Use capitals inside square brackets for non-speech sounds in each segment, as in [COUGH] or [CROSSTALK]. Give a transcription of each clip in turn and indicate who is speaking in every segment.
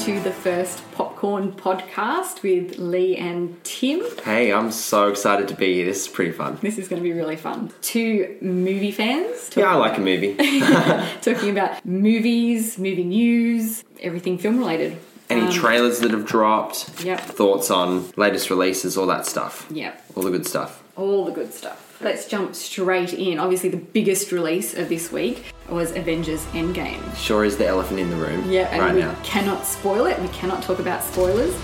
Speaker 1: To the first Popcorn podcast with Lee and Tim.
Speaker 2: Hey, I'm so excited to be here. This is pretty fun.
Speaker 1: This is going to be really fun. Two movie fans
Speaker 2: Yeah, I like a movie. [LAUGHS]
Speaker 1: talking about movies, movie news, everything film related.
Speaker 2: Any
Speaker 1: Um,
Speaker 2: trailers that have dropped,
Speaker 1: Yep.
Speaker 2: thoughts on latest releases, all that stuff.
Speaker 1: Yep.
Speaker 2: All the good stuff.
Speaker 1: All the good stuff. Let's jump straight in. Obviously, the biggest release of this week was Avengers Endgame.
Speaker 2: Sure is the elephant in the room
Speaker 1: Yeah, and
Speaker 2: right
Speaker 1: we
Speaker 2: now.
Speaker 1: cannot spoil it. We cannot talk about spoilers.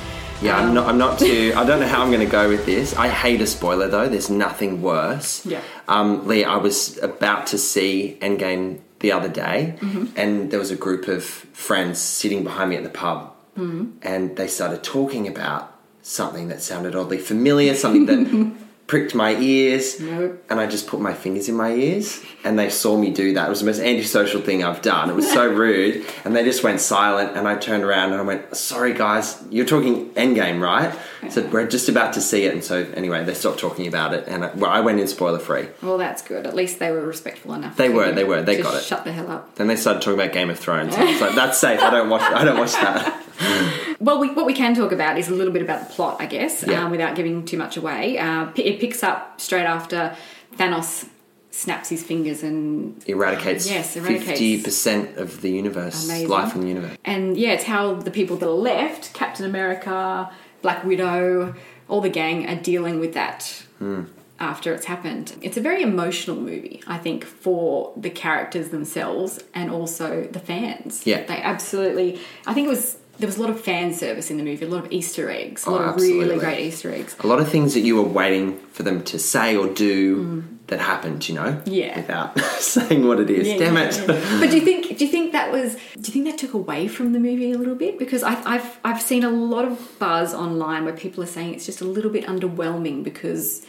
Speaker 2: Yeah,
Speaker 1: Um,
Speaker 2: I'm not. I'm not [LAUGHS] too. I don't know how I'm going to go with this. I hate a spoiler though. There's nothing worse.
Speaker 1: Yeah.
Speaker 2: Um, Lee, I was about to see Endgame the other day,
Speaker 1: Mm-hmm.
Speaker 2: and there was a group of friends sitting behind me at the pub,
Speaker 1: Mm-hmm.
Speaker 2: and they started talking about something that sounded oddly familiar, something that [LAUGHS] pricked my ears,
Speaker 1: Nope.
Speaker 2: and I just put my fingers in my ears, and they saw me do that. It was the most antisocial thing I've done. It was so [LAUGHS] rude, and they just went silent. And I turned around and I went, "Sorry, guys, you're talking Endgame, right?" So we're just about to see it, and so anyway, they stopped talking about it, and I, well, I went in spoiler free.
Speaker 1: Well, that's good. At least they were respectful enough.
Speaker 2: They were, they were, they got it.
Speaker 1: Shut the hell up.
Speaker 2: Then they started talking about Game of Thrones. I was like, "That's safe. I don't watch. I don't watch that." [LAUGHS] [LAUGHS]
Speaker 1: Well, we, what we can talk about is a little bit about the plot, I guess,
Speaker 2: Yeah.
Speaker 1: um, without giving too much away. Uh, it picks up straight after Thanos snaps his fingers and
Speaker 2: Eradicates
Speaker 1: Yes, eradicates.
Speaker 2: fifty percent of the universe,
Speaker 1: Amazing.
Speaker 2: life in the universe.
Speaker 1: and yeah, it's how the people that are left, Captain America, Black Widow, all the gang are dealing with that
Speaker 2: Hmm.
Speaker 1: after it's happened. It's a very emotional movie, I think, for the characters themselves and also the fans.
Speaker 2: Yeah.
Speaker 1: they absolutely. I think it was there was a lot of fan service in the movie, a lot of Easter eggs, a
Speaker 2: Oh,
Speaker 1: lot of really great Easter eggs.
Speaker 2: A lot of things that you were waiting for them to say or do that happened, you know,
Speaker 1: Mm. Yeah.
Speaker 2: without [LAUGHS] saying what it is.
Speaker 1: Yeah,
Speaker 2: Damn
Speaker 1: yeah,
Speaker 2: it.
Speaker 1: yeah. but do you think do you think that was do you think that took away from the movie a little bit? Because I've I've I've seen a lot of buzz online where people are saying it's just a little bit underwhelming because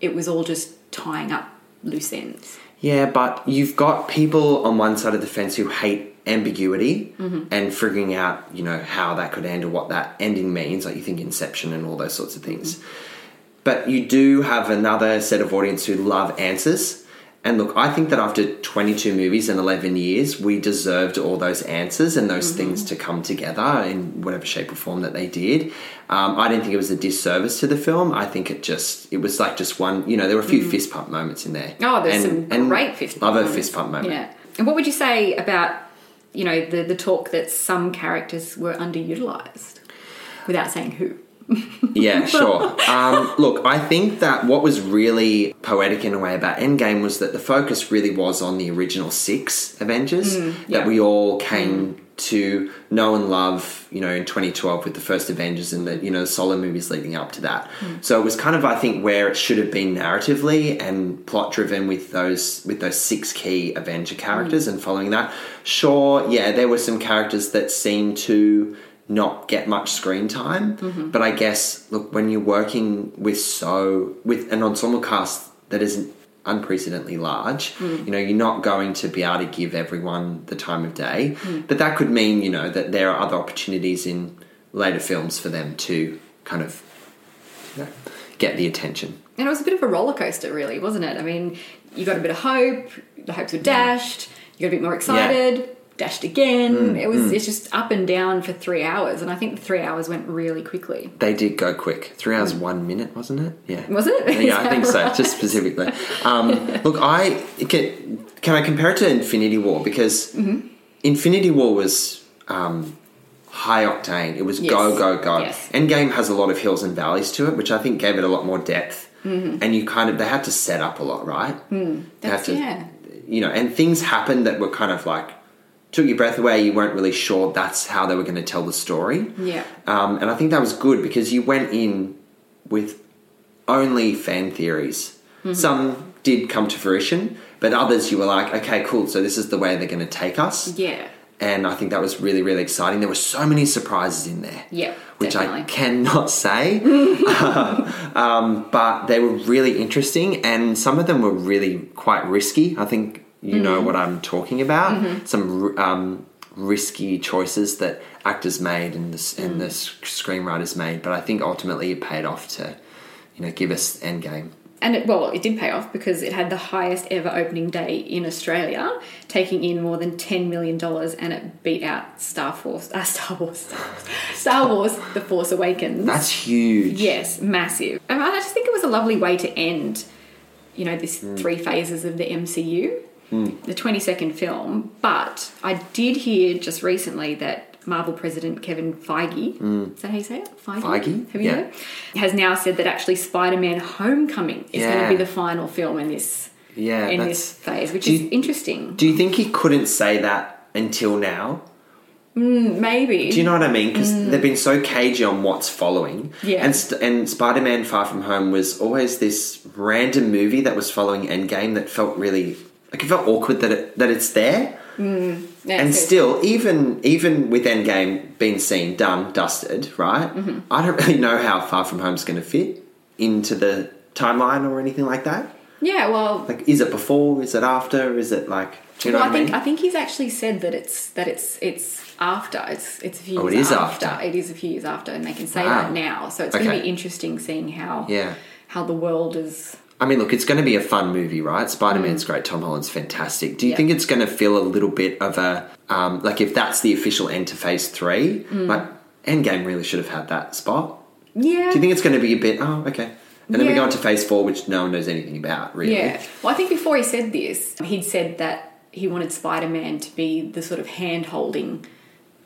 Speaker 1: it was all just tying up loose ends.
Speaker 2: Yeah, but you've got people on one side of the fence who hate ambiguity
Speaker 1: Mm-hmm.
Speaker 2: and figuring out, you know, how that could end or what that ending means. Like you think Inception and all those sorts of things.
Speaker 1: Mm-hmm.
Speaker 2: But you do have another set of audience who love answers. And look, I think that after 22 movies and 11 years, we deserved all those answers and those things
Speaker 1: Mm-hmm.
Speaker 2: to come together in whatever shape or form that they did. Um, I didn't think it was a disservice to the film. I think it just, it was like just one, you know, there were a few fist pump moments in there.
Speaker 1: Mm-hmm. Oh, there's
Speaker 2: And-
Speaker 1: some
Speaker 2: and
Speaker 1: great fist
Speaker 2: Love
Speaker 1: pump
Speaker 2: a fist pump moment.
Speaker 1: Yeah. And what would you say about, you know, the, the talk that some characters were underutilized without saying who? [LAUGHS]
Speaker 2: Yeah, sure. Um, look, I think that what was really poetic in a way about Endgame was that the focus really was on the original six Avengers
Speaker 1: yeah.
Speaker 2: that we all came to know and love, you know, in 2012 with the first Avengers and the, you know, the solo movies leading up to that. Hmm. So it was kind of, I think, where it should have been narratively and plot driven with those with those six key Avenger characters hmm. and following that. Sure, yeah, there were some characters that seemed to not get much screen time, mm-hmm. but I guess look when you're working with so with an ensemble cast that isn't unprecedentedly large, hmm. you know, you're not going to be able to give everyone the time of day. Hmm. But that could mean, you know, that there are other opportunities in later films for them to kind of you know, get the attention.
Speaker 1: And it was a bit of a roller coaster, really, wasn't it? I mean, you got a bit of hope, the hopes were dashed, you got a bit more excited, dashed again. it was it's just up and down for three hours, and I think the three hours went really quickly.
Speaker 2: They did go quick. Three hours, one minute, wasn't it? Yeah.
Speaker 1: Was it?
Speaker 2: Yeah, I [LAUGHS] think so, just specifically. Um, look, I can, can I compare it to Infinity War because
Speaker 1: Mm-hmm.
Speaker 2: Infinity War was um, high octane. It was
Speaker 1: Yes.
Speaker 2: go go go.
Speaker 1: Yes.
Speaker 2: Endgame has a lot of hills and valleys to it, which I think gave it a lot more depth. And you kind of they had to set up a lot, right? They had
Speaker 1: Mm-hmm. That's-
Speaker 2: to,
Speaker 1: yeah.
Speaker 2: You know, and things happened that were kind of like took your breath away. You weren't really sure that's how they were going to tell the story.
Speaker 1: Yeah.
Speaker 2: Um, and I think that was good because you went in with only fan theories.
Speaker 1: Mm-hmm.
Speaker 2: Some did come to fruition, but others you were like, okay, cool, so this is the way they're going to take us.
Speaker 1: Yeah.
Speaker 2: And I think that was really, really exciting. There were so many surprises in there.
Speaker 1: Yeah,
Speaker 2: Which I
Speaker 1: definitely.
Speaker 2: cannot say. [LAUGHS] [LAUGHS] um, but they were really interesting, and some of them were really quite risky. I think you know
Speaker 1: Mm-hmm.
Speaker 2: what I'm talking about. Some um, risky choices that actors made and the, s- and the screenwriters made, but I think ultimately it paid off to, you know, give us Endgame.
Speaker 1: And it, well, it did pay off because it had the highest ever opening day in Australia, taking in more than ten million dollars, and it beat out Star Force, uh, Star Wars, Star Wars, [LAUGHS] Star Wars: The Force Awakens.
Speaker 2: That's huge.
Speaker 1: yes, massive. And I just think it was a lovely way to end, you know, this
Speaker 2: Hmm.
Speaker 1: three phases of the MCU, the twenty-second film. But I did hear just recently that Marvel president Kevin Feige, is that how you say it? Feige?
Speaker 2: Feige?
Speaker 1: Have you
Speaker 2: Yeah.
Speaker 1: heard? Has now said that actually Spider-Man: Homecoming is going to be the final film in this
Speaker 2: Yeah,
Speaker 1: in this phase, which
Speaker 2: Do
Speaker 1: is
Speaker 2: you-
Speaker 1: interesting.
Speaker 2: Do you think he couldn't say that until now?
Speaker 1: Mm, maybe.
Speaker 2: Do you know what I mean? Because they've been so cagey on what's following.
Speaker 1: Yeah.
Speaker 2: And, st- and Spider Man Far From Home was always this random movie that was following Endgame that felt really. Like it felt awkward that it, that it's there,
Speaker 1: Yeah,
Speaker 2: and still, even even with Endgame being seen, done, dusted, right?
Speaker 1: Mm-hmm.
Speaker 2: I don't really know how Far From Home's going to fit into the timeline or anything like that.
Speaker 1: yeah, well,
Speaker 2: Like, is it before? Is it after? Is it like? Do you know
Speaker 1: well, I
Speaker 2: what I
Speaker 1: think
Speaker 2: mean?
Speaker 1: I think he's actually said that it's that it's it's after it's it's a few
Speaker 2: Oh,
Speaker 1: years
Speaker 2: it is
Speaker 1: after.
Speaker 2: after.
Speaker 1: It is a few years after, and they can say
Speaker 2: Wow.
Speaker 1: that now. So it's going to be interesting seeing how
Speaker 2: Yeah.
Speaker 1: how the world is.
Speaker 2: I mean, look, it's going to be a fun movie, right? Spider Man's great. Tom Holland's fantastic. Do you
Speaker 1: Mm. Yeah.
Speaker 2: think it's going to feel a little bit of a um, like if that's the official end to Phase Three?
Speaker 1: Mm.
Speaker 2: Like Endgame really should have had that spot.
Speaker 1: Yeah.
Speaker 2: Do you think it's going to be a bit? Oh, okay. And then we
Speaker 1: Yeah.
Speaker 2: go into Phase Four, which no one knows anything about, really.
Speaker 1: Yeah. Well, I think before he said this, he'd said that he wanted Spider Man to be the sort of hand holding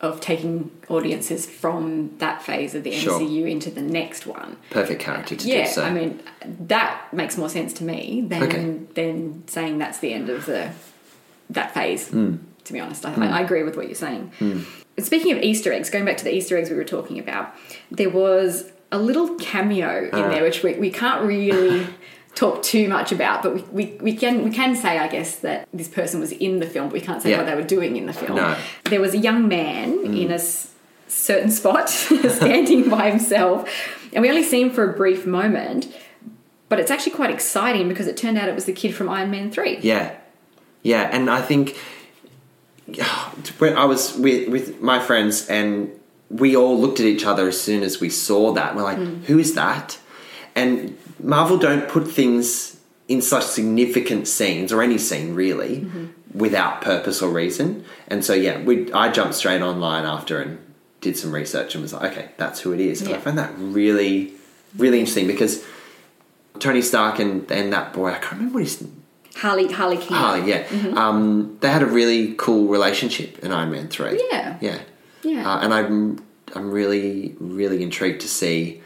Speaker 1: of taking audiences from that phase of the
Speaker 2: Sure.
Speaker 1: MCU into the next one.
Speaker 2: Perfect character to
Speaker 1: yeah,
Speaker 2: do so.
Speaker 1: I mean that makes more sense to me than
Speaker 2: Okay.
Speaker 1: than saying that's the end of the that phase.
Speaker 2: Hmm.
Speaker 1: To be honest, I, I agree with what you're saying. Speaking of Easter eggs, going back to the Easter eggs we were talking about, there was a little cameo in
Speaker 2: Ah.
Speaker 1: there which we, we can't really [LAUGHS] talk too much about, but we, we, we can we can say I guess that this person was in the film, but we can't say
Speaker 2: Yeah.
Speaker 1: what they were doing in the film.
Speaker 2: No.
Speaker 1: There was a young man mm. in a s- certain spot [LAUGHS] standing by himself, and we only see him for a brief moment. But it's actually quite exciting because it turned out it was the kid from Iron Man 3.
Speaker 2: Yeah, yeah, and I think when I was with with my friends and we all looked at each other as soon as we saw that. We're like, mm. "Who is that?" And Marvel don't put things in such significant scenes or any scene really without purpose or reason. And so yeah, we I jumped straight online after and did some research and was like, "Okay, that's who it is." And I found that really really interesting because Tony Stark and, and that boy, I can't remember what his
Speaker 1: Harley Harley Keener.
Speaker 2: Harley, yeah. Um, they had a really cool relationship in Iron Man three.
Speaker 1: Yeah.
Speaker 2: yeah,
Speaker 1: Yeah.
Speaker 2: Uh, and I'm I'm really really intrigued to see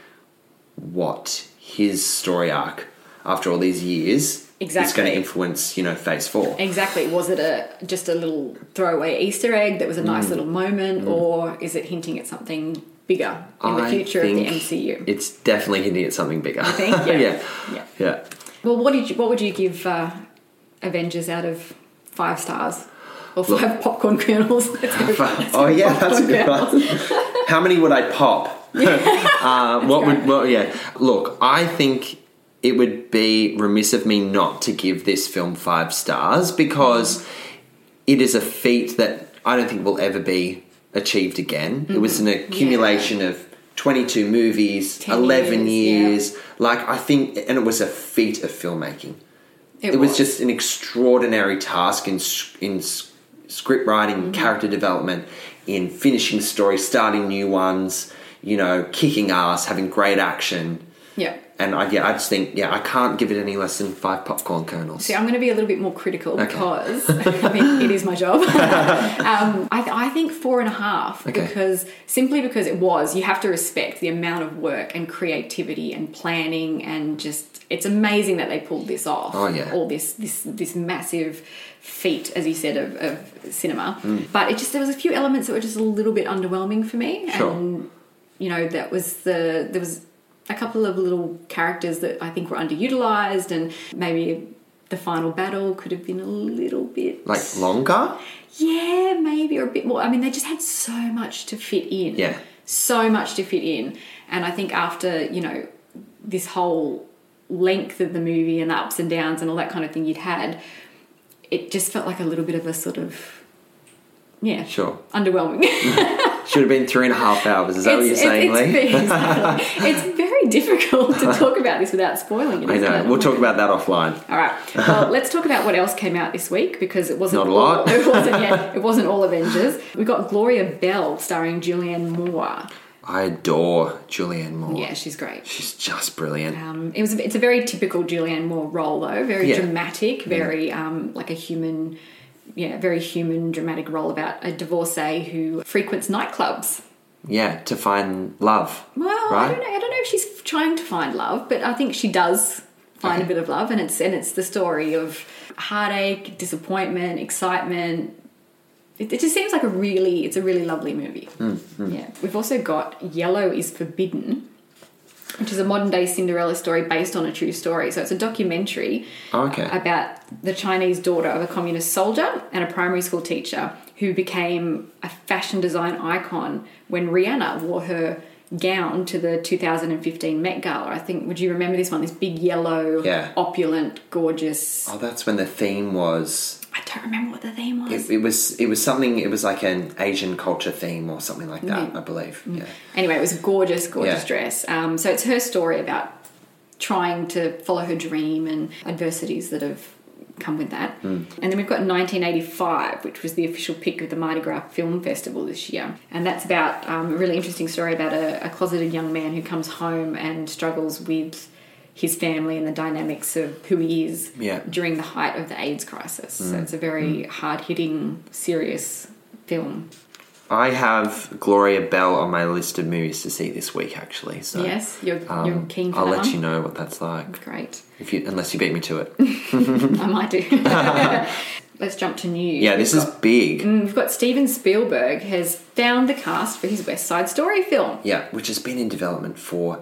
Speaker 2: what his story arc after all these years is
Speaker 1: Exactly.
Speaker 2: going to influence. You know, Phase Four.
Speaker 1: Exactly. Was it a just a little throwaway Easter egg that was a
Speaker 2: Mm.
Speaker 1: nice little moment, or is it hinting at something bigger in the
Speaker 2: I
Speaker 1: future of the MCU?
Speaker 2: It's definitely hinting at something bigger. I
Speaker 1: think? [LAUGHS] Yeah.
Speaker 2: yeah.
Speaker 1: Yeah.
Speaker 2: yeah.
Speaker 1: Well, what did you, what would you give uh, Avengers out of five stars or
Speaker 2: Look-
Speaker 1: five popcorn kernels? Let's go- let's
Speaker 2: Oh yeah, [LAUGHS] that's a good one. [LAUGHS] How many would I pop? [LAUGHS] [LAUGHS] uh, what would? Well, yeah. Look, I think it would be remiss of me not to give this film five stars because it is a feat that I don't think will ever be achieved again. It was an accumulation of. 22 movies, 11
Speaker 1: years,
Speaker 2: years. Like, I think, and it was a feat of filmmaking.
Speaker 1: It,
Speaker 2: It was just an extraordinary task in in script writing,
Speaker 1: Mm-hmm.
Speaker 2: character development, in finishing stories, starting new ones. You know, kicking ass, having great action,
Speaker 1: yeah.
Speaker 2: and I yeah, I just think yeah, I can't give it any less than five popcorn kernels.
Speaker 1: See, I'm going to be a little bit more critical
Speaker 2: Okay.
Speaker 1: because [LAUGHS] I mean it is my job. [LAUGHS] um, I, I think four and a half
Speaker 2: Okay.
Speaker 1: because simply because it was. You have to respect the amount of work and creativity and planning and just it's amazing that they pulled this off.
Speaker 2: Oh, yeah.
Speaker 1: all this this this massive feat, as you said, of, of cinema.
Speaker 2: Mm.
Speaker 1: But it just there was a few elements that were just a little bit underwhelming for me.
Speaker 2: Sure.
Speaker 1: And you know that was the there was a couple of little characters that I think were underutilized, and maybe the final battle could have been a little bit
Speaker 2: Like longer?
Speaker 1: yeah, maybe or a bit more. I mean, they just had so much to fit in.
Speaker 2: Yeah.
Speaker 1: So much to fit in. And I think after, you know, this whole length of the movie and the ups and downs and all that kind of thing you'd had, it just felt like a little bit of a sort of, yeah,
Speaker 2: Sure.
Speaker 1: underwhelming. [LAUGHS]
Speaker 2: Should have been three and a half hours. Is that what you're saying,
Speaker 1: it's,
Speaker 2: Lee?
Speaker 1: it's, [LAUGHS] exactly. it's very difficult to [LAUGHS] talk about this without spoiling it.
Speaker 2: I know.
Speaker 1: it?
Speaker 2: We'll talk about that offline.
Speaker 1: All right. Well, let's talk about what else came out this week because it wasn't
Speaker 2: Not a
Speaker 1: all,
Speaker 2: lot.
Speaker 1: It wasn't yet. It wasn't all Avengers. We got Gloria Bell starring Julianne Moore.
Speaker 2: I adore Julianne Moore.
Speaker 1: Yeah, she's great.
Speaker 2: She's just brilliant.
Speaker 1: Um, it was. It's a very typical Julianne Moore role, though. Very
Speaker 2: Yeah.
Speaker 1: dramatic. Very um, like a human. Yeah, very human, dramatic role about a divorcee who frequents nightclubs.
Speaker 2: Yeah, to find love.
Speaker 1: Well, I don't know. I don't know if she's trying to find love, but I think she does find a bit of love, and it's and it's the story of heartache, disappointment, excitement. It, it just seems like a really, it's a really lovely movie. Hmm, hmm. Yeah, we've also got Yellow is Forbidden, which is a modern day Cinderella story based on a true story. So it's a documentary oh,
Speaker 2: Okay.
Speaker 1: about the Chinese daughter of a communist soldier and a primary school teacher who became a fashion design icon when Rihanna wore her gown to the 2015 Met Gala. I think, would you remember this one? This big yellow,
Speaker 2: Yeah.
Speaker 1: opulent, gorgeous.
Speaker 2: Oh, that's when the theme was.
Speaker 1: I don't remember what the theme was.
Speaker 2: It, it was. It was something. It was like an Asian culture theme or something like that.
Speaker 1: Yeah.
Speaker 2: I believe. Yeah.
Speaker 1: Anyway, it was a gorgeous, gorgeous
Speaker 2: Yeah.
Speaker 1: dress. Um, so it's her story about trying to follow her dream and adversities that have come with that. Hmm. And then we've got 1985, which was the official pick of the Mardi Gras Film Festival this year. And that's about um, a really interesting story about a, a closeted young man who comes home and struggles with his family and the dynamics of who he is
Speaker 2: Yeah.
Speaker 1: during the height of the AIDS crisis. So hmm. it's a very hmm. hard hitting, serious film.
Speaker 2: I have Gloria Bell on my list of movies to see this week. Actually, so
Speaker 1: yes, you're,
Speaker 2: um,
Speaker 1: you're keen for
Speaker 2: I'll let
Speaker 1: one?
Speaker 2: you know what that's like.
Speaker 1: Great.
Speaker 2: If you, unless you beat me to it. [LAUGHS] [LAUGHS]
Speaker 1: I might do. [LAUGHS] Let's jump to news.
Speaker 2: Yeah, this
Speaker 1: We've
Speaker 2: is
Speaker 1: got-
Speaker 2: big.
Speaker 1: We've got Steven Spielberg has found the cast for his West Side Story film.
Speaker 2: Yeah, which has been in development for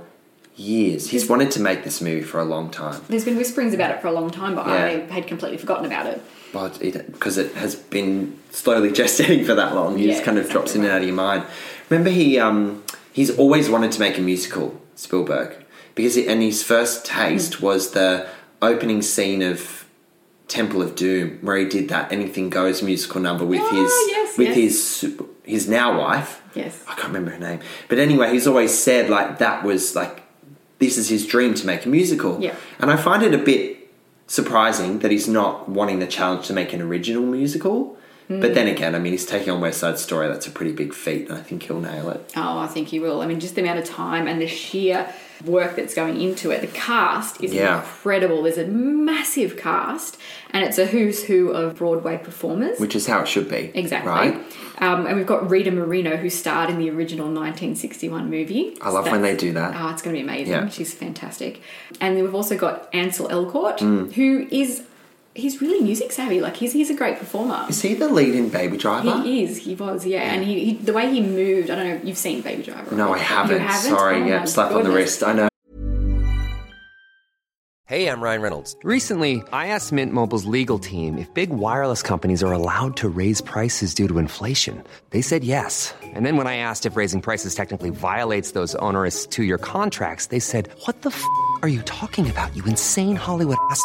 Speaker 2: years. He's wanted to make this movie for a long time,
Speaker 1: There's been whisperings about it for a long time, but I had completely forgotten about it.
Speaker 2: But because it, has been slowly [LAUGHS] gestating for that long, he
Speaker 1: Yeah,
Speaker 2: just kind of
Speaker 1: exactly
Speaker 2: drops in and out of your mind. Remember, he um, he's always wanted to make a musical, Spielberg, because he, and his first taste
Speaker 1: Hmm.
Speaker 2: was the opening scene of Temple of Doom, where he did that Anything Goes musical number with
Speaker 1: Oh,
Speaker 2: his
Speaker 1: yes,
Speaker 2: with
Speaker 1: yes.
Speaker 2: his his now wife.
Speaker 1: Yes.
Speaker 2: I can't remember her name, but anyway, he's always said like that was like this is his dream to make a musical.
Speaker 1: Yeah.
Speaker 2: And I find it a bit surprising that he's not wanting the challenge to make an original musical. But then again, I mean, he's taking on West Side Story. That's a pretty big feat, and I think he'll nail it.
Speaker 1: Oh, I think he will. I mean, just the amount of time and the sheer work that's going into it. The cast is
Speaker 2: Yeah.
Speaker 1: incredible. There's a massive cast, and it's a who's who of Broadway performers.
Speaker 2: Which is how it should be.
Speaker 1: Exactly.
Speaker 2: Right?
Speaker 1: Um, and we've got Rita Moreno, who starred in the original 1961 movie.
Speaker 2: I love when they do that.
Speaker 1: Oh, it's going to be amazing.
Speaker 2: Yeah.
Speaker 1: She's fantastic. And then we've also got Ansel Elgort,
Speaker 2: Mm.
Speaker 1: who is he's really music savvy. Like he's he's a great performer.
Speaker 2: Is he the lead in Baby Driver?
Speaker 1: He is. He was. Yeah. And he, he the way he moved. I don't know. You've seen Baby Driver?
Speaker 2: No, I haven't.
Speaker 1: Haven't?
Speaker 2: Sorry,
Speaker 1: Oh
Speaker 2: yeah,
Speaker 1: my
Speaker 2: slap on the wrist. I know.
Speaker 3: Hey, I'm Ryan Reynolds. Recently, I asked Mint Mobile's legal team if big wireless companies are allowed to raise prices due to inflation. They said yes. And then when I asked if raising prices technically violates those onerous two year contracts, they said, What the f are you talking about, you insane Hollywood ass?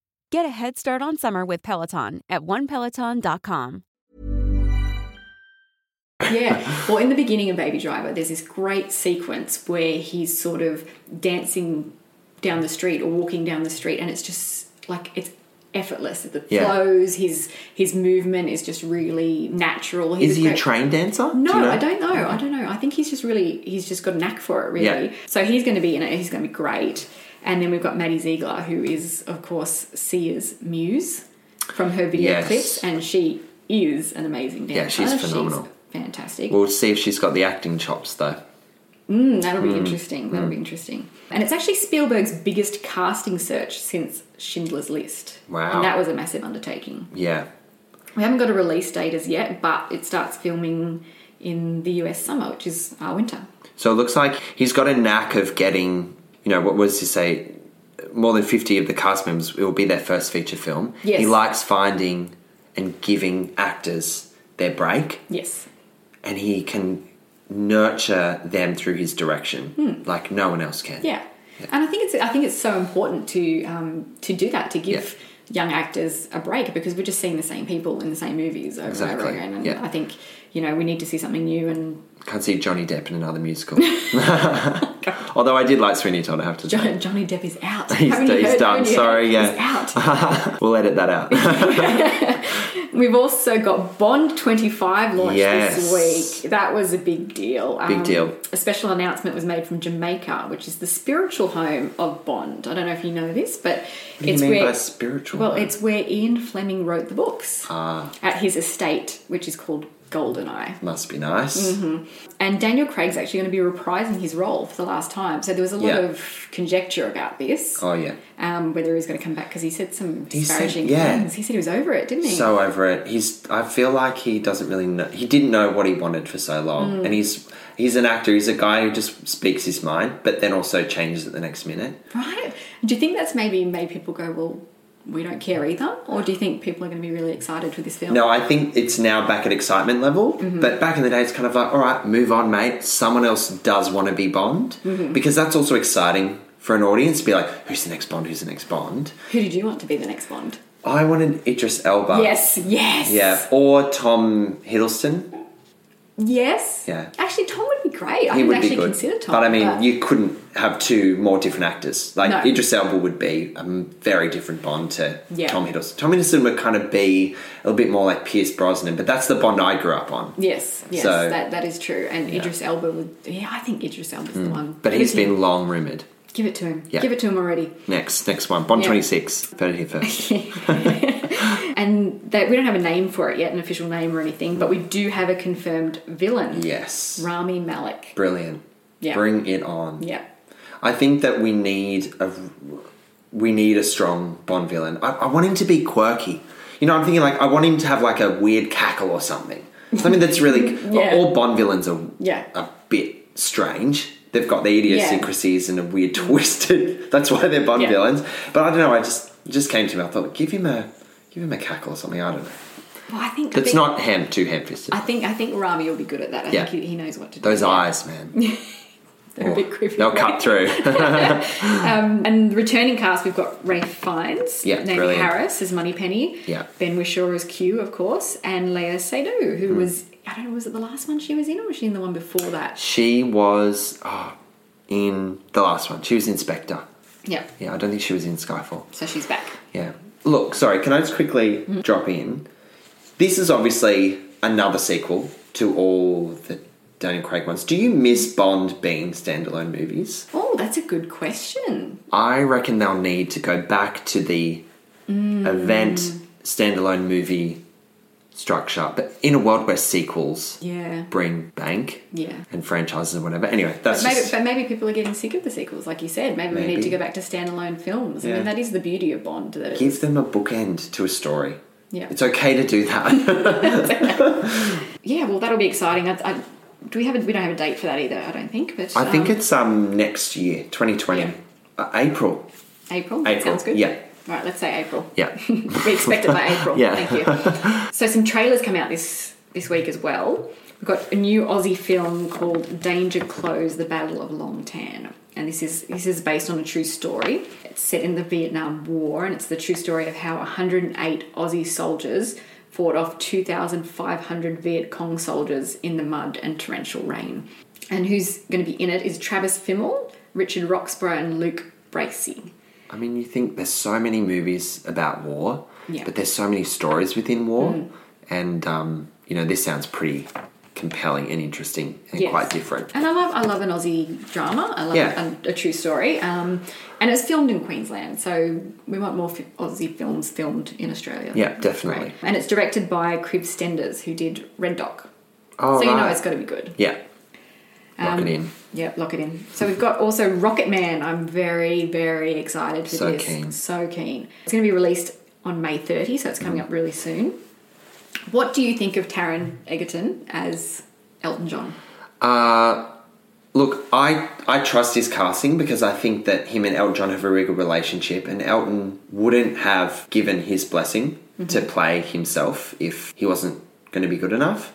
Speaker 4: Get a head start on summer with Peloton at onepeloton.com.
Speaker 1: Yeah. Well, in the beginning of Baby Driver, there's this great sequence where he's sort of dancing down the street or walking down the street, and it's just like it's effortless. The
Speaker 2: Yeah.
Speaker 1: flows, his his movement is just really natural. He's
Speaker 2: Is he a
Speaker 1: great-
Speaker 2: trained dancer?
Speaker 1: No,
Speaker 2: Do you know?
Speaker 1: I don't know. I don't know. I think he's just really he's just got a knack for it, really.
Speaker 2: Yeah.
Speaker 1: So he's going to be in it. He's going to be great. And then we've got Maddie Ziegler, who is of course Sia's muse from her video
Speaker 2: Yes.
Speaker 1: clips, and she is an amazing dancer.
Speaker 2: Yeah, she's phenomenal.
Speaker 1: fantastic.
Speaker 2: We'll see if she's got the acting chops, though.
Speaker 1: Mm, that'll be
Speaker 2: Mm.
Speaker 1: interesting. That'll be interesting. And it's actually Spielberg's biggest casting search since Schindler's List.
Speaker 2: Wow.
Speaker 1: And that was a massive undertaking.
Speaker 2: Yeah.
Speaker 1: We haven't got a release date as yet, but it starts filming in the US summer, which is our winter.
Speaker 2: So it looks like he's got a knack of getting, you know, what was he say? More than 50 of the cast members, it will be their first feature film.
Speaker 1: Yes.
Speaker 2: He likes finding and giving actors their break,
Speaker 1: Yes.
Speaker 2: and he can nurture them through his direction like no one else can.
Speaker 1: Hmm. Yeah. And I think it's I think it's so important to um, to do that to give young actors a break because we're just seeing the same people in the same movies over and over again. And
Speaker 2: yeah.
Speaker 1: I think you know we need to see something new and
Speaker 2: Can't see Johnny Depp in another musical. [LAUGHS] [LAUGHS] Although I did like Sweeney Todd, I have to say.
Speaker 1: Johnny Depp is out.
Speaker 2: He's- he's done. Sorry, yeah.
Speaker 1: He's out. [LAUGHS]
Speaker 2: we'll edit that out.
Speaker 1: We've also got Bond 25 launched
Speaker 2: Yes.
Speaker 1: this week. That was a big deal. Um,
Speaker 2: Big deal.
Speaker 1: A special announcement was made from Jamaica, which is the spiritual home of Bond. I don't know if you know this, but
Speaker 2: you
Speaker 1: it's
Speaker 2: mean
Speaker 1: where
Speaker 2: by spiritual
Speaker 1: Well,
Speaker 2: home?
Speaker 1: it's where Ian Fleming wrote the books
Speaker 2: Ah,
Speaker 1: at his estate, which is called Goldeneye.
Speaker 2: must be nice.
Speaker 1: Mm-hmm. And Daniel Craig's actually going to be reprising his role for the last time. So there was a lot
Speaker 2: Yeah.
Speaker 1: of conjecture about this,
Speaker 2: Oh, yeah.
Speaker 1: um, whether he's going to come back because he said some
Speaker 2: He said-
Speaker 1: disparaging
Speaker 2: yeah.
Speaker 1: things. He said he was over it, didn't he?
Speaker 2: So over it. He's. I feel like he doesn't really know. He didn't know what he wanted for so long,
Speaker 1: Mm.
Speaker 2: and he's. He's an actor. He's a guy who just speaks his mind, but then also changes at the next minute.
Speaker 1: Right. Do you think that's maybe made people go, well, we don't care either? Or do you think people are going to be really excited for this film?
Speaker 2: No, I think it's now back at excitement level.
Speaker 1: Mm-hmm.
Speaker 2: But back in the day, it's kind of like, all right, move on, mate. Someone else does want to be Bond
Speaker 1: Mm-hmm.
Speaker 2: because that's also exciting for an audience to be like, who's the next Bond? Who's the next Bond?
Speaker 1: Who did you want to be the next Bond?
Speaker 2: I wanted Idris Elba.
Speaker 1: yes, yes.
Speaker 2: Yeah, or Tom Hiddleston.
Speaker 1: Yes.
Speaker 2: Yeah.
Speaker 1: Actually, Tom would be great.
Speaker 2: He
Speaker 1: hadn't
Speaker 2: would
Speaker 1: actually
Speaker 2: be good.
Speaker 1: considered Tom.
Speaker 2: but I mean, you couldn't have two more different actors. Like
Speaker 1: No.
Speaker 2: Idris Elba would be a very different Bond to
Speaker 1: Yeah.
Speaker 2: Tom Hiddleston. Tom Hiddleston would kind of be a little bit more like Pierce Brosnan, but that's the Bond I grew up on.
Speaker 1: Yes, yes,
Speaker 2: So-
Speaker 1: that, that is true. And Idris Elba would, yeah, I think Idris Elba's the one.
Speaker 2: Hmm. But he's been long rumoured.
Speaker 1: Give it to him.
Speaker 2: Yeah.
Speaker 1: Give it to him already.
Speaker 2: Next, next one. Bond
Speaker 1: Yeah.
Speaker 2: 26. Better here first. [LAUGHS]
Speaker 1: And that we don't have a name for it yet, an official name or anything, but we do have a confirmed villain.
Speaker 2: yes.
Speaker 1: Rami Malek.
Speaker 2: Brilliant.
Speaker 1: Yeah.
Speaker 2: Bring it on.
Speaker 1: Yeah.
Speaker 2: I think that we need a we need a strong Bond villain. I, I want him to be quirky. You know, I'm thinking like I want him to have like a weird cackle or something. Something that's really [LAUGHS]
Speaker 1: Yeah.
Speaker 2: all Bond villains are
Speaker 1: Yeah.
Speaker 2: a bit strange. They've got their idiosyncrasies and a weird [LAUGHS] twisted. That's why they're Bond
Speaker 1: Yeah.
Speaker 2: villains. But I don't know. I just it just came to me. I thought, give him a give him a cackle or something. I don't know.
Speaker 1: Well, I think I
Speaker 2: That's not ham too ham fisted.
Speaker 1: I think I think Rami will be good at that. I
Speaker 2: Yeah.
Speaker 1: think he, he knows what to do.
Speaker 2: Those
Speaker 1: Yeah.
Speaker 2: eyes, man. [LAUGHS]
Speaker 1: They're a bit creepy.
Speaker 2: They'll cut through. [LAUGHS]
Speaker 1: Um, and the returning cast, we've got Ralph Fiennes,
Speaker 2: Yeah,
Speaker 1: Naomi. Harris as Moneypenny,
Speaker 2: Yeah.
Speaker 1: Ben Whishaw as Q, of course, and Léa Seydoux, who was I don't know, was it the last one she was in, or was she in the one before that?
Speaker 2: she was oh, in the last one. She was Inspector.
Speaker 1: Yeah,
Speaker 2: Yeah, I don't think she was in Skyfall.
Speaker 1: so she's back.
Speaker 2: Yeah. Look, sorry, can I just quickly drop in? This is obviously another sequel to all the Daniel Craig ones. Do you miss Bond being standalone movies?
Speaker 1: Oh, that's a good question.
Speaker 2: I reckon they'll need to go back to the mm. event standalone movie structure, but in a world where sequels
Speaker 1: Yeah.
Speaker 2: bring bank
Speaker 1: Yeah.
Speaker 2: and franchises and whatever. Anyway, that's
Speaker 1: Maybe,
Speaker 2: just,
Speaker 1: but maybe people are getting sick of the sequels, like you said. Maybe, we need to go back to standalone films. I mean, that is the beauty of Bond. That
Speaker 2: give them a bookend to a story.
Speaker 1: yeah,
Speaker 2: It's okay to do that. [LAUGHS] [LAUGHS]
Speaker 1: yeah. Well, that'll be exciting. I, I, do we have? A, we don't have a date for that either. I don't think. But
Speaker 2: I think
Speaker 1: um,
Speaker 2: it's um next year, 2020.
Speaker 1: Yeah.
Speaker 2: Uh, April.
Speaker 1: April.
Speaker 2: April,
Speaker 1: Sounds good.
Speaker 2: yeah.
Speaker 1: All right, let's say April.
Speaker 2: Yeah. [LAUGHS]
Speaker 1: we expect it by April.
Speaker 2: Yeah.
Speaker 1: Thank you. [LAUGHS] So some trailers come out this this week as well. We've got a new Aussie film called Danger Close: The Battle of Long Tan. And this is this is based on a true story. It's set in the Vietnam War and it's the true story of how 108 Aussie soldiers fought off 2,500 Viet Cong soldiers in the mud and torrential rain. And who's going to be in it is Travis Fimmel, Richard Roxburgh, and Luke Bracey.
Speaker 2: I mean, you think there's so many movies about war,
Speaker 1: Yeah. Mm.
Speaker 2: but there's so many stories within war, and um, you know, this sounds pretty compelling and interesting and
Speaker 1: Yes.
Speaker 2: quite different.
Speaker 1: And I love I love an Aussie drama. I love
Speaker 2: Yeah.
Speaker 1: a, a true story. Um, and it's filmed in Queensland, so we want more fi- Aussie films filmed in Australia.
Speaker 2: Yeah, definitely.
Speaker 1: And it's directed by Kriv Stenders, who did Red Dog.
Speaker 2: Oh,
Speaker 1: so you know it's got to be good.
Speaker 2: Yeah, lock
Speaker 1: Um,
Speaker 2: it in.
Speaker 1: Yeah, lock it in. So we've got also Rocket Man. I'm very, very excited for
Speaker 2: So
Speaker 1: this.
Speaker 2: keen.
Speaker 1: So keen. It's going to be released on May 30, so it's coming
Speaker 2: Mm.
Speaker 1: up really soon. What do you think of Taron Egerton as Elton John?
Speaker 2: Uh, look, I I trust his casting because I think that him and Elton John have a really good relationship, and Elton wouldn't have given his blessing to play himself if he wasn't going to be good enough.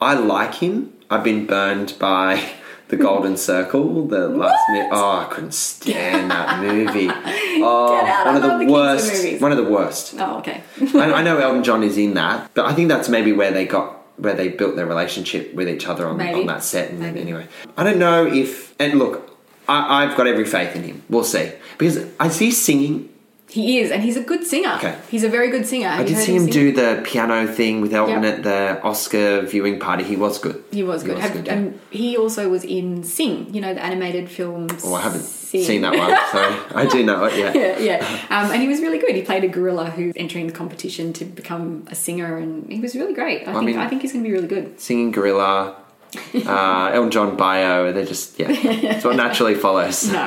Speaker 2: I like him. I've been burned by the Golden Circle, the last minute. Oh, I couldn't stand that [LAUGHS] movie. Oh,
Speaker 1: Get out, I
Speaker 2: one of
Speaker 1: love
Speaker 2: the
Speaker 1: the Kingsman
Speaker 2: worst.
Speaker 1: movies.
Speaker 2: One of the worst.
Speaker 1: Oh, okay.
Speaker 2: I, I know Elton John is in that, but I think that's maybe where they got where they built their relationship with each other on,
Speaker 1: Maybe.
Speaker 2: on that set. And
Speaker 1: Maybe.
Speaker 2: anyway, I don't know if and look, I, I've got every faith in him. We'll see because I see singing.
Speaker 1: He is, and he's a good singer.
Speaker 2: Okay.
Speaker 1: He's a very good singer. Have
Speaker 2: I did see him
Speaker 1: sing?
Speaker 2: do the piano thing with Elton
Speaker 1: Yeah.
Speaker 2: at the Oscar viewing party. He was good.
Speaker 1: He was good. Have-
Speaker 2: yeah.
Speaker 1: and he also was in Sing, you know, the animated film.
Speaker 2: Oh, I haven't
Speaker 1: Sing.
Speaker 2: seen that one. Sorry, I do know it. Yeah. [LAUGHS]
Speaker 1: yeah, yeah. Um, and he was really good. He played a gorilla who's entering the competition to become a singer, and he was really great. I, think
Speaker 2: mean-
Speaker 1: I think he's going to be really good.
Speaker 2: Singing gorilla, [LAUGHS] uh, Elton John bio. They're just yeah. [LAUGHS] It's what naturally follows.
Speaker 1: No,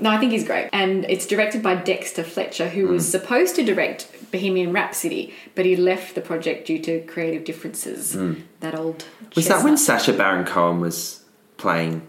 Speaker 1: no, I think he's great. And it's directed by Dexter Fletcher, who was
Speaker 2: Mm.
Speaker 1: supposed to direct Bohemian Rhapsody, but he left the project due to creative differences. That old.
Speaker 2: Mm. Was that when Sacha Baron Cohen was playing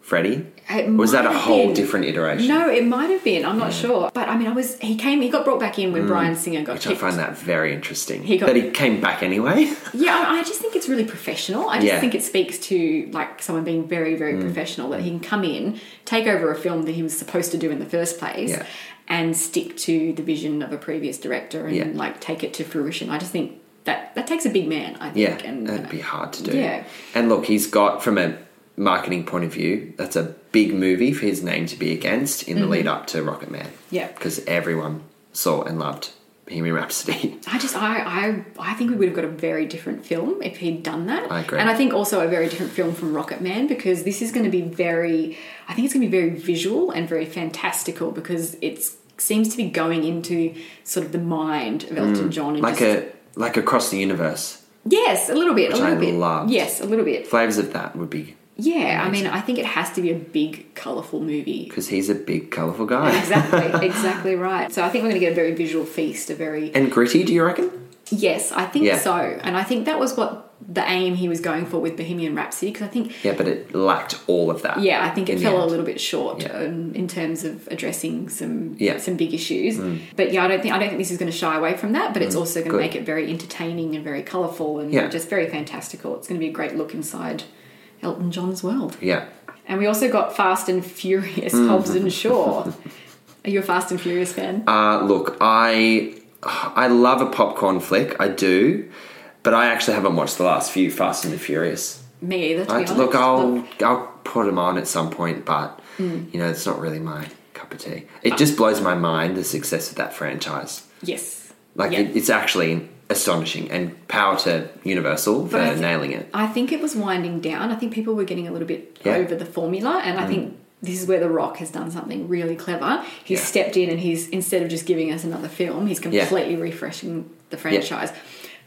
Speaker 2: Freddie?
Speaker 1: It
Speaker 2: was that a whole
Speaker 1: been.
Speaker 2: different iteration?
Speaker 1: No, it might have been. I'm not sure. But I mean, I was. He came. He got brought back in when Bryan Singer got
Speaker 2: Mm. Which I find that very interesting.
Speaker 1: He got-
Speaker 2: that he came back anyway. [LAUGHS]
Speaker 1: Yeah, I I just think it's really professional. I just
Speaker 2: Yeah. Mm.
Speaker 1: think it speaks to like someone being very, very professional that he can come in, take over a film that he was supposed to do in the first place,
Speaker 2: Yeah.
Speaker 1: and stick to the vision of a previous director and
Speaker 2: Yeah.
Speaker 1: like take it to fruition. I just think that that takes a big man. I think.
Speaker 2: yeah,
Speaker 1: and
Speaker 2: that'd be hard to do.
Speaker 1: Yeah.
Speaker 2: And look, he's got from a marketing point of view, that's a big movie for his name to be against in the lead up to Rocket Man.
Speaker 1: Mm-hmm. Yeah.
Speaker 2: because everyone saw and loved Bohemian Rhapsody. [LAUGHS]
Speaker 1: I just I, I I think we would have got a very different film if he'd done that.
Speaker 2: I agree.
Speaker 1: And I think also a very different film from Rocket Man because this is going to be very I think it's going to be very visual and very fantastical because it seems to be going into sort of the mind of Elton John and
Speaker 2: Mm. like
Speaker 1: just,
Speaker 2: a like across the universe.
Speaker 1: yes, a little bit, a little
Speaker 2: I
Speaker 1: bit.
Speaker 2: loved.
Speaker 1: Yes, a little bit.
Speaker 2: Flavors of that would be
Speaker 1: Yeah, I mean, I think it has to be a big, colourful movie.
Speaker 2: because he's a big, colourful guy.
Speaker 1: Exactly, [LAUGHS] exactly right. So I think we're going to get a very visual feast, a very
Speaker 2: And gritty, do you reckon?
Speaker 1: Yes, I think
Speaker 2: Yeah.
Speaker 1: so. And I think that was what the aim he was going for with Bohemian Rhapsody because I think
Speaker 2: Yeah, but it lacked all of that.
Speaker 1: yeah, I think it fell a little bit short
Speaker 2: Yeah.
Speaker 1: um, in terms of addressing some
Speaker 2: Yeah. Mm.
Speaker 1: some big issues. But yeah, I don't think I don't think this is going to shy away from that. But it's also going to make it very entertaining and very colourful and just very fantastical. It's going to be a great look inside Elton John's world.
Speaker 2: Yeah.
Speaker 1: And we also got Fast and Furious, Hobbs and Shaw. [LAUGHS] Are you a Fast and Furious fan?
Speaker 2: Uh, look, I I love a popcorn flick. I do, but I actually haven't watched the last few Fast and the Furious.
Speaker 1: Me either,
Speaker 2: I, look, I'll
Speaker 1: Look,
Speaker 2: I'll put them on at some point, but
Speaker 1: Mm.
Speaker 2: you know, it's not really my cup of tea. It just blows my mind the success of that franchise.
Speaker 1: yes.
Speaker 2: Like
Speaker 1: Yeah.
Speaker 2: it, it's actually astonishing, and power to Universal for
Speaker 1: But I thi-
Speaker 2: nailing it.
Speaker 1: I think it was winding down. I think people were getting a little bit
Speaker 2: Yeah. Mm.
Speaker 1: over the formula, and I think this is where The Rock has done something really clever. He's
Speaker 2: Yeah.
Speaker 1: stepped in and he's instead of just giving us another film, he's
Speaker 2: Yeah.
Speaker 1: completely refreshing the franchise,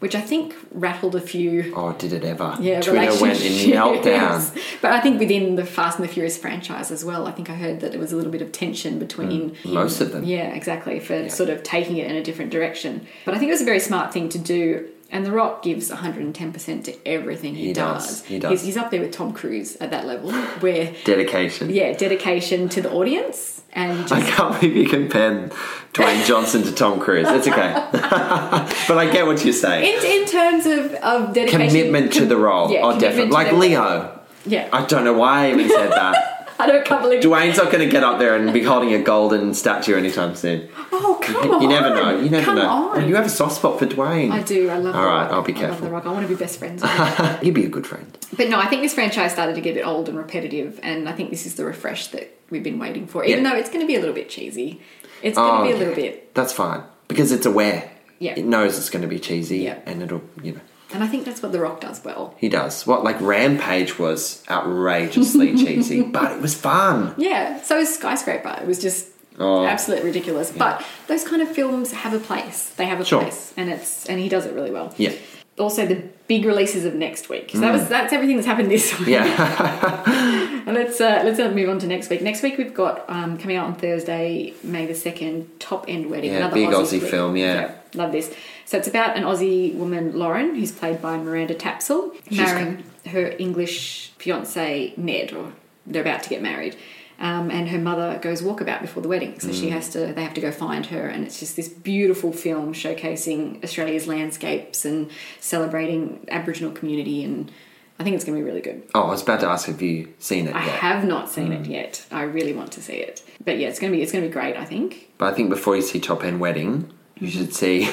Speaker 1: which I think rattled a few.
Speaker 2: Oh, did it ever?
Speaker 1: Yeah,
Speaker 2: Twitter went in meltdown. [LAUGHS]
Speaker 1: But I think within the Fast and the Furious franchise as well, I think I heard that there was a little bit of tension between
Speaker 2: Mm. most of them.
Speaker 1: Yeah, exactly, for sort of taking it in a different direction. But I think it was a very smart thing to do. And The Rock gives 110% to everything he,
Speaker 2: He does, he does.
Speaker 1: He's, he's up there with Tom Cruise at that level, [LAUGHS] where,
Speaker 2: Dedication.
Speaker 1: yeah, dedication to the audience and
Speaker 2: I can't believe you compared Dwayne Johnson to Tom Cruise. It's okay. [LAUGHS] but I get what you're saying.
Speaker 1: in, in terms of, of dedication.
Speaker 2: Commitment to the role.
Speaker 1: Yeah,
Speaker 2: oh, definitely. Like Leo.
Speaker 1: Yeah.
Speaker 2: I don't know why I even said that.
Speaker 1: I don't can't believe [LAUGHS]
Speaker 2: Dwayne's not going to get up there and be holding a golden statue anytime soon.
Speaker 1: Oh, come on.
Speaker 2: You never know. You never
Speaker 1: Come
Speaker 2: know.
Speaker 1: on.
Speaker 2: You have a soft spot for Dwayne.
Speaker 1: I do. I love
Speaker 2: All right, I'll be
Speaker 1: I love
Speaker 2: careful.
Speaker 1: The. I want to be best friends [LAUGHS] with him.
Speaker 2: You'd be a good friend.
Speaker 1: But no, I think this franchise started to get a bit old and repetitive, and I think this is the refresh that we've been waiting for. Even
Speaker 2: Yeah.
Speaker 1: though it's going to be a little bit cheesy, it's going to
Speaker 2: Oh,
Speaker 1: be a oh, little
Speaker 2: yeah.
Speaker 1: bit,
Speaker 2: That's fine. Because it's aware.
Speaker 1: Yeah.
Speaker 2: It knows it's going to be cheesy
Speaker 1: Yeah.
Speaker 2: and it'll, you know.
Speaker 1: And I think that's what The Rock does well.
Speaker 2: He does. What, like Rampage was outrageously [LAUGHS] cheesy, but it was fun.
Speaker 1: Yeah. So is Skyscraper. It was just
Speaker 2: Oh.
Speaker 1: absolutely ridiculous. But those kind of films have a place. They have a
Speaker 2: Sure.
Speaker 1: place, and it's and he does it really well.
Speaker 2: Yeah.
Speaker 1: Also, the big releases of next week. So that was that's everything that's happened this week.
Speaker 2: Mm. Yeah. [LAUGHS]
Speaker 1: And let's uh, let's uh, move on to next week. Next week we've got um, coming out on Thursday, May the second, Top End Wedding.
Speaker 2: Yeah,
Speaker 1: another
Speaker 2: big
Speaker 1: Aussie,
Speaker 2: Aussie film, yeah.
Speaker 1: Love this. So it's about an Aussie woman, Lauren, who's played by Miranda Tapsell, marrying her English fiance Ned, or they're about to get married. Um, and her mother goes walkabout before the wedding, so
Speaker 2: Mm.
Speaker 1: she has to. They have to go find her, and it's just this beautiful film showcasing Australia's landscapes and celebrating Aboriginal community. And I think it's going to be really good.
Speaker 2: Oh, I was about to ask have you seen it
Speaker 1: I
Speaker 2: yet?
Speaker 1: have not seen
Speaker 2: Mm.
Speaker 1: it yet. I really want to see it. But yeah, it's gonna be it's gonna be great. I think.
Speaker 2: But I think before you see Top End Wedding, you should see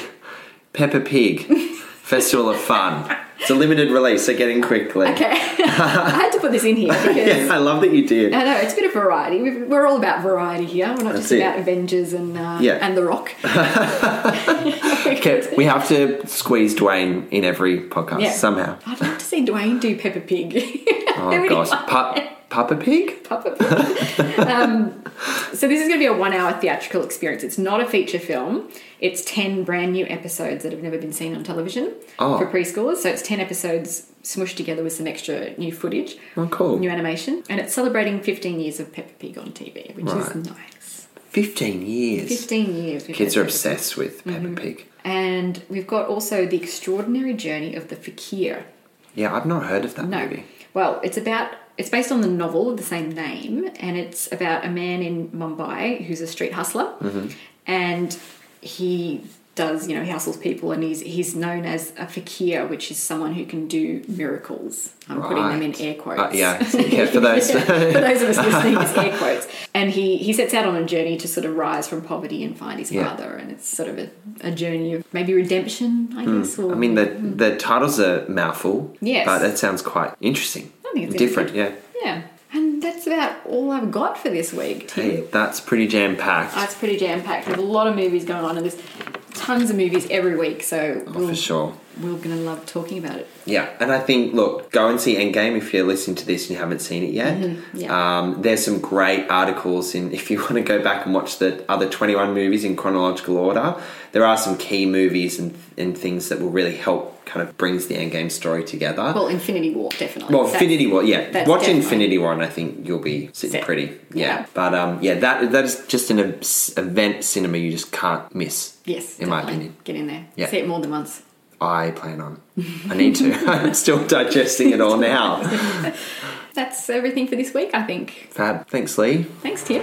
Speaker 2: Peppa Pig [LAUGHS] Festival of Fun. It's a limited release, so get in quickly.
Speaker 1: Okay, [LAUGHS] I had to put this in here [LAUGHS] because
Speaker 2: Yeah, I love that you did.
Speaker 1: I know it's a bit of variety. We've, we're all about variety here. We're not
Speaker 2: That's
Speaker 1: just
Speaker 2: it.
Speaker 1: about Avengers and uh,
Speaker 2: Yeah.
Speaker 1: and The Rock.
Speaker 2: Okay, we have to squeeze Dwayne in every podcast
Speaker 1: Yeah.
Speaker 2: somehow.
Speaker 1: I'd like to see Dwayne do Peppa Pig.
Speaker 2: Oh gosh, pa- Papa Pig?
Speaker 1: Papa Pig. [LAUGHS] um, so this is going to be a one-hour theatrical experience. It's not a feature film. It's ten brand new episodes that have never been seen on television
Speaker 2: Oh.
Speaker 1: for preschoolers. So it's ten episodes smushed together with some extra new footage,
Speaker 2: Oh, cool.
Speaker 1: new animation, and it's celebrating 15 years of Peppa Pig on TV, which is nice.
Speaker 2: Fifteen years.
Speaker 1: 15 years.
Speaker 2: Kids are
Speaker 1: Peppa Pig.
Speaker 2: obsessed with Peppa
Speaker 1: Mm-hmm.
Speaker 2: Pig.
Speaker 1: And we've got also the extraordinary journey of the fakir.
Speaker 2: Yeah, I've not heard of that
Speaker 1: No.
Speaker 2: movie.
Speaker 1: Well, it's about it's based on the novel of the same name, and it's about a man in Mumbai who's a street hustler,
Speaker 2: Mm-hmm.
Speaker 1: and he does you know he hustles people, and he's he's known as a fakir, which is someone who can do miracles. I'm putting them in air quotes.
Speaker 2: Uh, yeah, yeah, for those. [LAUGHS]
Speaker 1: for those of us listening, it's air [LAUGHS] quotes. And he, he sets out on a journey to sort of rise from poverty and find his
Speaker 2: Yeah.
Speaker 1: father. And it's sort of a, a journey of maybe redemption, I guess. Or,
Speaker 2: Hmm. I mean, the the title's a mouthful.
Speaker 1: Yes.
Speaker 2: but that sounds quite interesting.
Speaker 1: I think it's
Speaker 2: different. Yeah.
Speaker 1: yeah. And that's about all I've got for this week. Tim.
Speaker 2: Hey, that's pretty jam packed.
Speaker 1: That's pretty jam packed. There's a lot of movies going on, and there's tons of movies every week. So oh, we'll,
Speaker 2: Oh, for sure.
Speaker 1: We're going to love talking about it.
Speaker 2: Yeah, and I think look, go and see Endgame if you're listening to this and you haven't seen it yet.
Speaker 1: Mm-hmm. yeah.
Speaker 2: Um, there's some great articles in [LAUGHS] if you want to go back and watch the other 21 movies in chronological order. There are some key movies and and things that will really help kind of brings the Endgame story together.
Speaker 1: Well, Infinity War, definitely.
Speaker 2: Well,
Speaker 1: That's-
Speaker 2: Infinity War, yeah. Watch
Speaker 1: definitely-
Speaker 2: Infinity War, and I think you'll be sitting
Speaker 1: Set.
Speaker 2: pretty. Yeah.
Speaker 1: Yeah.
Speaker 2: But um, yeah, that that is just an event cinema you just can't miss.
Speaker 1: Yes,
Speaker 2: in my opinion.
Speaker 1: Get in there.
Speaker 2: Yeah.
Speaker 1: See it more than once.
Speaker 2: I plan on. I need to. [LAUGHS] I'm still digesting it all now. [LAUGHS]
Speaker 1: That's everything for this week, I think.
Speaker 2: Fab. Thanks, Lee.
Speaker 1: Thanks, Tim.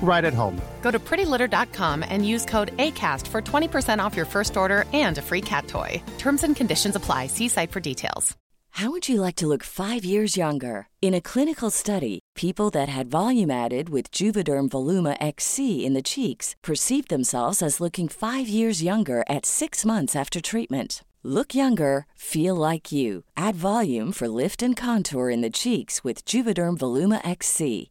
Speaker 5: right at home.
Speaker 6: Go to prettylitter.com and use code ACAST for 20% off your first order and a free cat toy. Terms and conditions apply. See site for details.
Speaker 7: How would you like to look five years younger? In a clinical study, people that had volume added with Juvederm Voluma XC in the cheeks perceived themselves as looking five years younger at six months after treatment. Look younger, feel like you. Add volume for lift and contour in the cheeks with Juvederm Voluma XC.